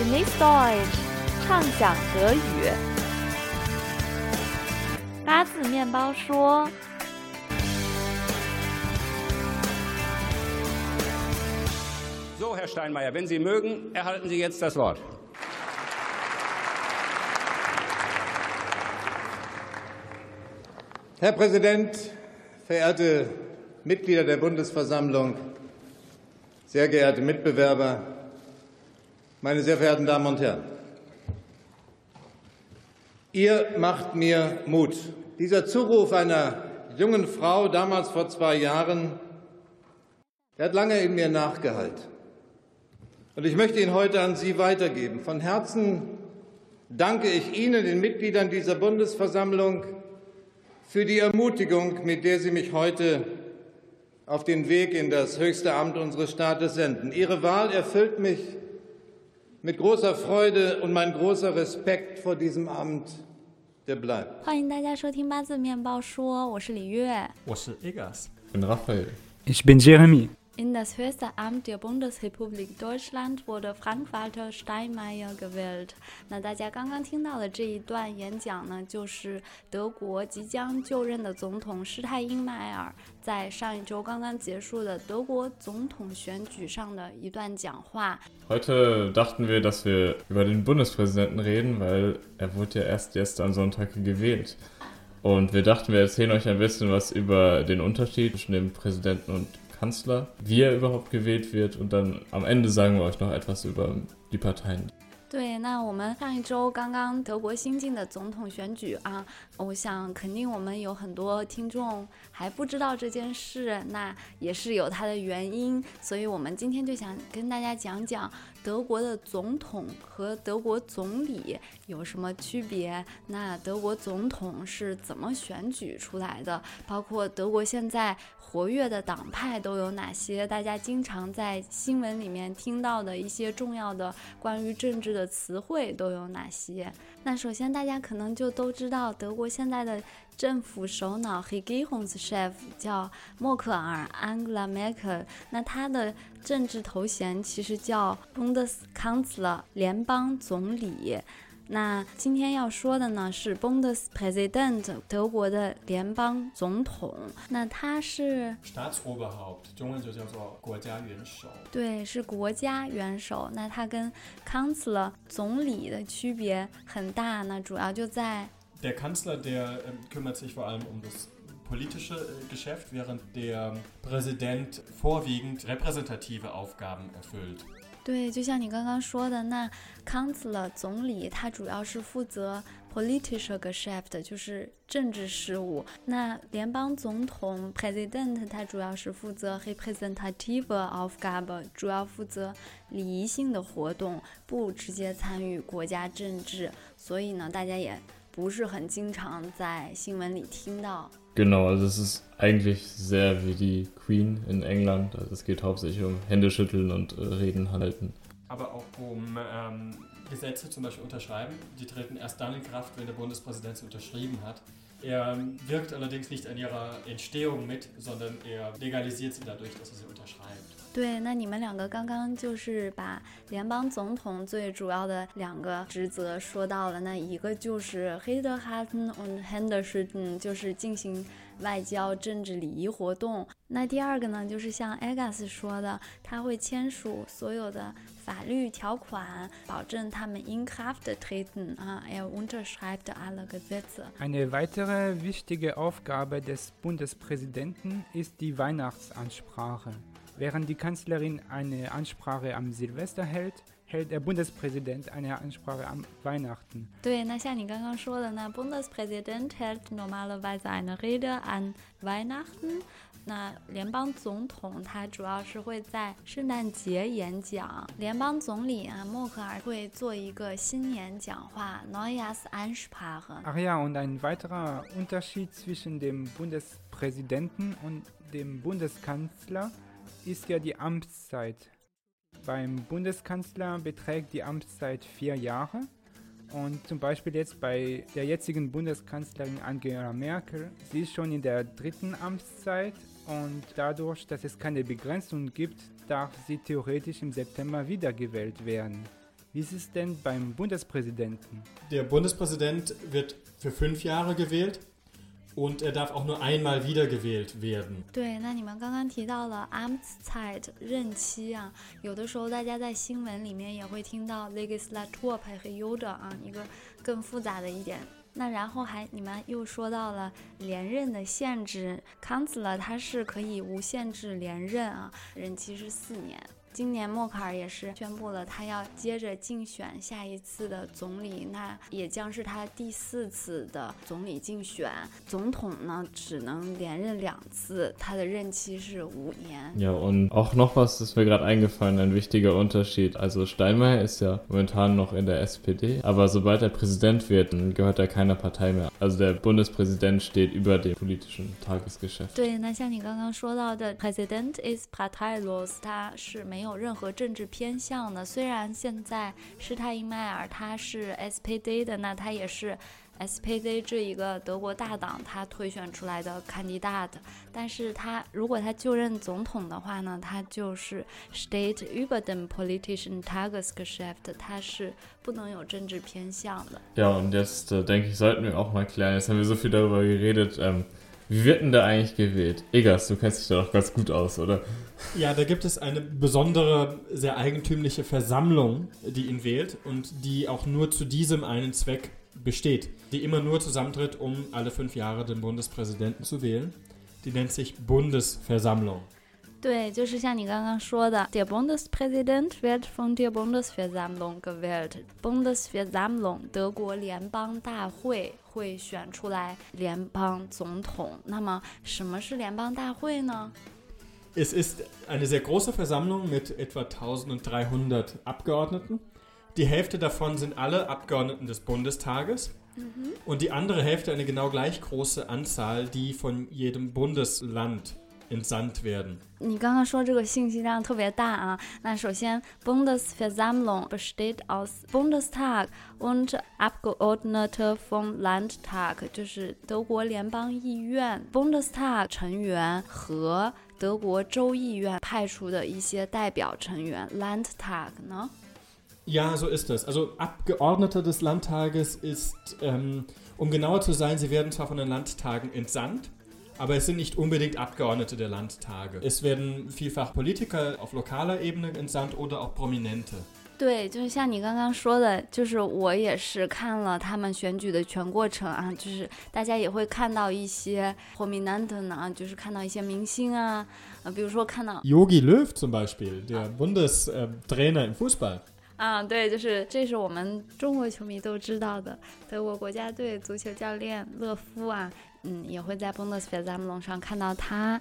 Genieß Deutsch，畅想德语。八字面包说。So, Herr Steinmeier, wenn Sie mögen, erhalten Sie jetzt das Wort. Herr Präsident, verehrte Mitglieder der Bundesversammlung, sehr geehrte Mitbewerber, meine sehr verehrten Damen und Herren! Ihr macht mir Mut. Dieser Zuruf einer jungen Frau damals vor zwei Jahren, der hat lange in mir nachgehallt. Und ich möchte ihn heute an Sie weitergeben. Von Herzen danke ich Ihnen, den Mitgliedern dieser Bundesversammlung, für die Ermutigung, mit der Sie mich heute auf den Weg in das höchste Amt unseres Staates senden. Ihre Wahl erfüllt mich mit großer Freude und mein großer Respekt vor diesem Amt, der bleibt. 欢迎大家收听八字面包说，我是李月。我是 Egas. Ich bin Raphael. Ich bin Jeremy. In das höchste Amt der Bundesrepublik Deutschland wurde Frank-Walter Steinmeier gewählt。那大家刚刚听到的这一段演讲呢，就是德国即将就任的总统施泰因迈尔在上一周刚刚结束的德国总统选举上的一段讲话。Heute dachten wir, dass wir über den Bundespräsidenten reden, weil er wurde ja erst jetzt am Sonntag gewählt. Und wir dachten, wir erzählen euch ein bisschen was über den Unterschied zwischen dem Präsidenten und 对，那我们上一周刚刚德国新进的总统选举啊，我想肯定我们有很多听众还不知道这件事，那也是有它的原因，所以我们今天就想跟大家讲讲德国的总统和德国总理有什么区别，那德国总统是怎么选举出来的，包括德国现在。活跃的党派都有哪些？大家经常在新闻里面听到的一些重要的关于政治的词汇都有哪些？那首先大家可能就都知道，德国现在的政府首脑 Regierungschef 叫默克尔 Angela Merkel，那他的政治头衔其实叫 Bundeskanzler 联邦总理。那今天要说的呢是 Bundespräsident，德国的联邦总统。那他是 Staatsoberhaupt，中文就叫做国家元首。对，是国家元首。那他跟 Kanzler 总理的区别很大呢，主要就在 Der Kanzler, der kümmert sich vor allem um das politische Geschäft, während der Präsident vorwiegend repräsentative Aufgaben erfüllt. 对，就像你刚刚说的，那 Kanzler 总理他主要是负责 politische Geschäft，就是政治事务。那联邦总统 President 他主要是负责 representative Aufgabe，主要负责礼仪性的活动，不直接参与国家政治。所以呢，大家也 不是很经常在新闻里听到。Genau, also es ist eigentlich sehr wie die Queen in England. Also es geht hauptsächlich um Händeschütteln und äh, Reden halten. Aber auch um ähm, Gesetze zum Beispiel unterschreiben. Die treten erst dann in Kraft, wenn der Bundespräsident sie unterschrieben hat. Er wirkt allerdings nicht an ihrer Entstehung mit, sondern er legalisiert sie dadurch, dass er sie unterschreibt. 对，那你们两个刚刚就是把联邦总统最主要的两个职责说到了，那一个就是 h i d e h a t e n und Händeschütteln，就是进行 外交、政治礼仪活动。那第二个呢，就是像 Egas 说的，他会签署所有的法律条款，保证他们 in Kraft treten 啊，er unterschreibt alle Gesetze。Eine weitere wichtige Aufgabe des Bundespräsidenten ist die Weihnachtsansprache. Während die Kanzlerin eine Ansprache am Silvester hält, hält der Bundespräsident eine Ansprache am Weihnachten. 对，那像你刚刚说的，那 Bundespräsident hält normalerweise eine Rede an Weihnachten。那联邦总统他主要是会在圣诞节演讲，联邦总理啊默克尔会做一个新年讲话 Neujahrsansprache。Ach ja, und ein weiterer Unterschied zwischen dem Bundespräsidenten und dem Bundeskanzler ist ja die Amtszeit. Beim Bundeskanzler beträgt die Amtszeit vier Jahre. Und zum Beispiel jetzt bei der jetzigen Bundeskanzlerin Angela Merkel, sie ist schon in der dritten Amtszeit und dadurch, dass es keine Begrenzung gibt, darf sie theoretisch im September wiedergewählt werden. Wie ist es denn beim Bundespräsidenten? Der Bundespräsident wird für fünf Jahre gewählt und er darf auch nur einmal wiedergewählt werden. 对，那你们刚刚提到了 Amtszeit 任期啊，有的时候大家在新闻里面也会听到 Legislaturperiode 啊，一个更复杂的一点。那然后还你们又说到了连任的限制，Kanzler 他是可以无限制连任啊，任期是四年。今年默克尔也是宣布了，他要接着竞选下一次的总理，那也将是他第四次的总理竞选。总统呢，只能连任两次，他的任期是五年。Ja, und auch noch was ist mir gerade eingefallen, ein wichtiger Unterschied. Also Steinmeier ist ja momentan noch in der SPD, aber sobald er Präsident wird, gehört er keiner Partei mehr. Also der Bundespräsident steht über dem politischen Tagesgeschäft. 对，那像你刚刚说到的，President is parteilos，他是没没有任何政治偏向的。虽然现在施泰因迈尔他是 SPD 的，那他也是 SPD 这一个德国大党他推选出来的 candidate，但是他如果他就任总统的话呢，他就是 State über dem politischen Tagesgeschäft，他是不能有政治偏向的。Ja, und jetzt äh, denke ich, sollten wir auch mal klären. Jetzt haben wir so viel darüber geredet. Ähm, wie wird denn der eigentlich gewählt? Egas, du kennst dich da doch ganz gut aus, oder? Ja, da gibt es eine besondere, sehr eigentümliche Versammlung, die ihn wählt und die auch nur zu diesem einen Zweck besteht. Die immer nur zusammentritt, um alle fünf Jahre den Bundespräsidenten zu wählen. Die nennt sich Bundesversammlung. 对，就是像你刚刚说的，der Bundespräsident wird von der Bundesversammlung gewählt。Bundesversammlung，德国联邦大会会选出来联邦总统。那么，什么是联邦大会呢？ Es ist eine sehr große Versammlung mit etwa 1300 Abgeordneten. Die Hälfte davon sind alle Abgeordneten des Bundestages. Und die andere Hälfte eine genau gleich große Anzahl, die von jedem Bundesland entsandt werden. 你刚刚说这个信息量特别大啊。那首先，Bundesversammlung besteht aus Bundestag und Abgeordnete vom Landtag，就是德国联邦议院 Bundestag 成员和德国州议院派出的一些代表成员 Landtag 呢。 Ja, so ist es. Also Abgeordnete des Landtages ist, ähm, um genauer zu sein, sie werden zwar von den Landtagen entsandt, aber es sind nicht unbedingt Abgeordnete der Landtage. Es werden vielfach Politiker auf lokaler Ebene entsandt oder auch Prominente. 对，就是像你刚刚说的，就是我也是看了他们选举的全过程啊，就是大家也会看到一些 prominent 呢，就是看到一些明星啊，呃，比如说看到 Yogi Löw zum Beispiel, der Bundestrainer im Fußball. 啊，对，就是这是我们中国球迷都知道的德国国家队足球教练勒夫啊，嗯，也会在 Bundesversammlung 上看到他。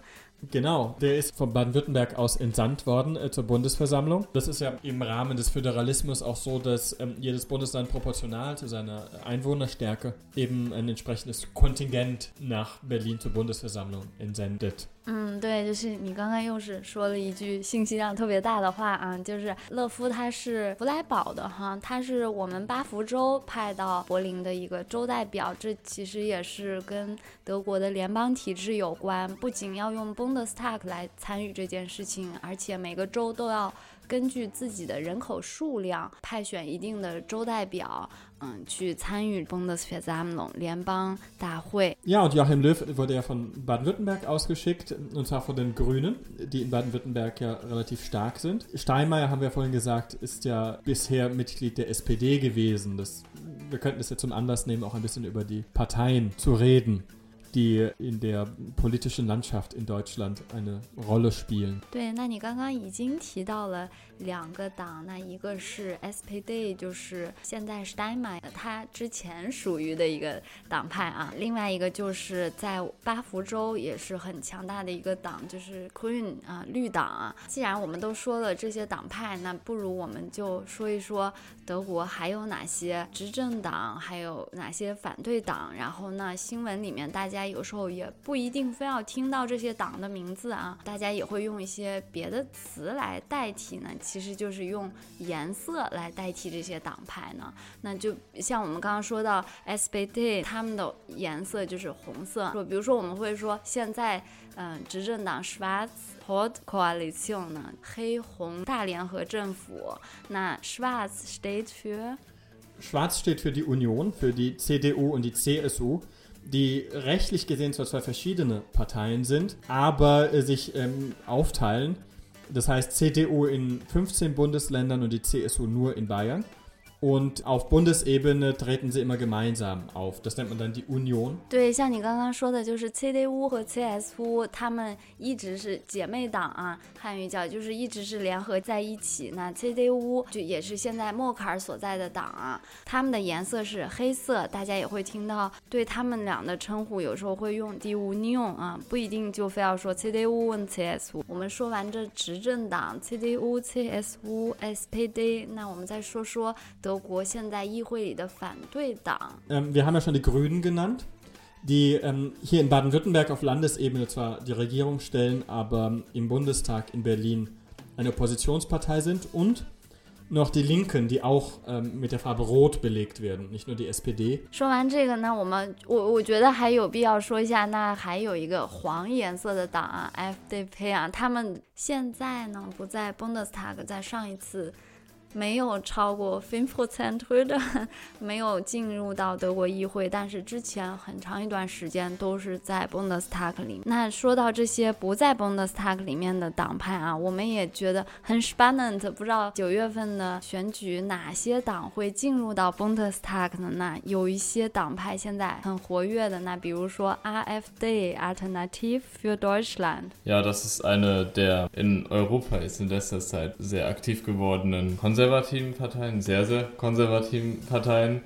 Genau, der ist von Baden-Württemberg aus entsandt worden äh, zur Bundesversammlung. Das ist ja im Rahmen des Föderalismus auch so, dass ähm, jedes Bundesland proportional zu seiner Einwohnerstärke eben ein entsprechendes Kontingent nach Berlin zur Bundesversammlung entsendet. 嗯，对，就是你刚刚又是说了一句信息量特别大的话啊，就是乐夫他是弗莱堡的哈，他是我们巴福州派到柏林的一个州代表，这其实也是跟德国的联邦体制有关，不仅要用 Bundestag 来参与这件事情，而且每个州都要根据自己的人口数量派选一定的州代表，嗯，去参与 Bundesversammlung 联邦大会。 Ja, und Joachim Löw wurde ja von Baden-Württemberg ausgeschickt, und zwar von den Grünen, die in Baden-Württemberg ja relativ stark sind. Steinmeier, haben wir vorhin gesagt, ist ja bisher Mitglied der SPD gewesen. Das, wir könnten es jetzt zum Anlass nehmen, auch ein bisschen über die Parteien zu reden, Die in der politischen Landschaft in Deutschland eine Rolle spielen. 对，那你刚刚已经提到了两个党，那一个是 SPD，就是现在 Steinmeier 他之前属于的一个党派啊，另外一个就是在巴福州也是很强大的一个党，就是 Green 啊，绿党啊。既然我们都说了这些党派，那不如我们就说一说德国还有哪些执政党，还有哪些反对党。然后呢，新闻里面大家有时候也不一定非要听到这些党的名字啊，大家也会用一些别的词来代替呢，其实就是用颜色来代替这些党派呢。那就像我们刚刚说到 SPD，他们的颜色就是红色。说，比如说我们会说现在，嗯，执政党 Schwarz-Rot Koalition 呢，黑红大联合政府。那 Schwarz steht für Schwarz steht für die Union, für die CDU und die CSU, die rechtlich gesehen zwar zwei verschiedene Parteien sind, aber äh, sich ähm, aufteilen. Das heißt CDU in 15 Bundesländern und die CSU nur in Bayern. Und auf Bundesebene treten sie immer gemeinsam auf. Das nennt man dann die Union. 对，像你刚刚说的，就是 CDU 和 CSU，他们一直是姐妹党啊，汉语叫就是一直是联合在一起。那 CDU 就也是现在默克尔所在的党啊，他们的颜色是黑色。大家也会听到对他们俩的称呼，有时候会用 die Union 啊，不一定就非要说 CDU 和 CSU。我们说完这执政党 CDU、CSU、SPD，那我们再说说。Ähm, wir haben ja schon die Grünen genannt, die ähm, hier in Baden-Württemberg auf Landesebene zwar die Regierung stellen, aber im Bundestag in Berlin eine Oppositionspartei sind und noch die Linken, die auch ähm, mit der Farbe Rot belegt werden, nicht nur die SPD. 说完这个呢，我们我我觉得还有必要说一下，那还有一个黄颜色的党啊，FDP 啊，他们现在呢不在 Bundestag，在上一次。 没有超过 f i f t percent 的，没有进入到德国议会，但是之前很长一段时间都是在 Bundestag 里。那说到这些不在 Bundestag 里面的党派啊，我们也觉得很 spannend。不知道九月份的选举哪些党会进入到 Bundestag 呢？那有一些党派现在很活跃的，那比如说 AfD（Alternative für Deutschland）。Ja, das ist eine der in Europa ist in letzter Zeit sehr aktiv gewordenen Konzerne. Parteien, sehr, sehr konservativen Parteien,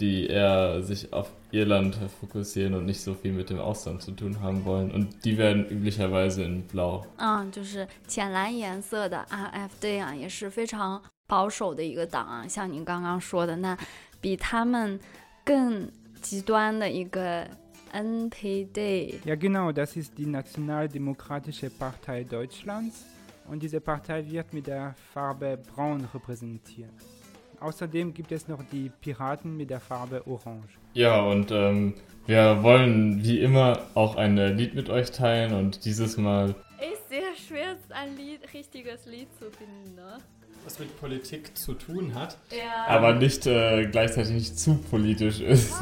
die eher sich auf ihr Land fokussieren und nicht so viel mit dem Ausland zu tun haben wollen. Und die werden üblicherweise in Blau. 嗯，就是浅蓝颜色的 AfD 啊，也是非常保守的一个党啊。像您刚刚说的，那比他们更极端的一个 NPD。Ja, genau, das ist die Nationaldemokratische Partei Deutschlands. und diese Partei wird mit der Farbe Braun repräsentiert. Außerdem gibt es noch die Piraten mit der Farbe Orange. Ja, und ähm, wir wollen wie immer auch ein Lied mit euch teilen und dieses Mal. Ist sehr schwer, ein Lied, richtiges Lied zu finden, ne? Was mit Politik zu tun hat. Ja. Aber nicht äh, gleichzeitig nicht zu politisch ist.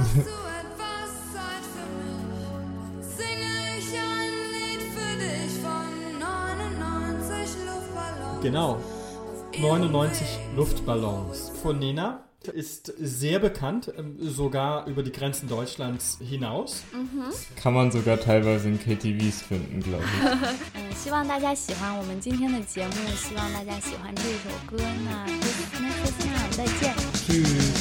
Genau. 99 Luftballons von Nena ist sehr bekannt, ähm, sogar über die Grenzen Deutschlands hinaus. Mhm. Kann man sogar teilweise in KTVs finden, glaube ich. 嗯，希望大家喜欢我们今天的节目，希望大家喜欢这首歌。那那说这样，再见。Tschüss.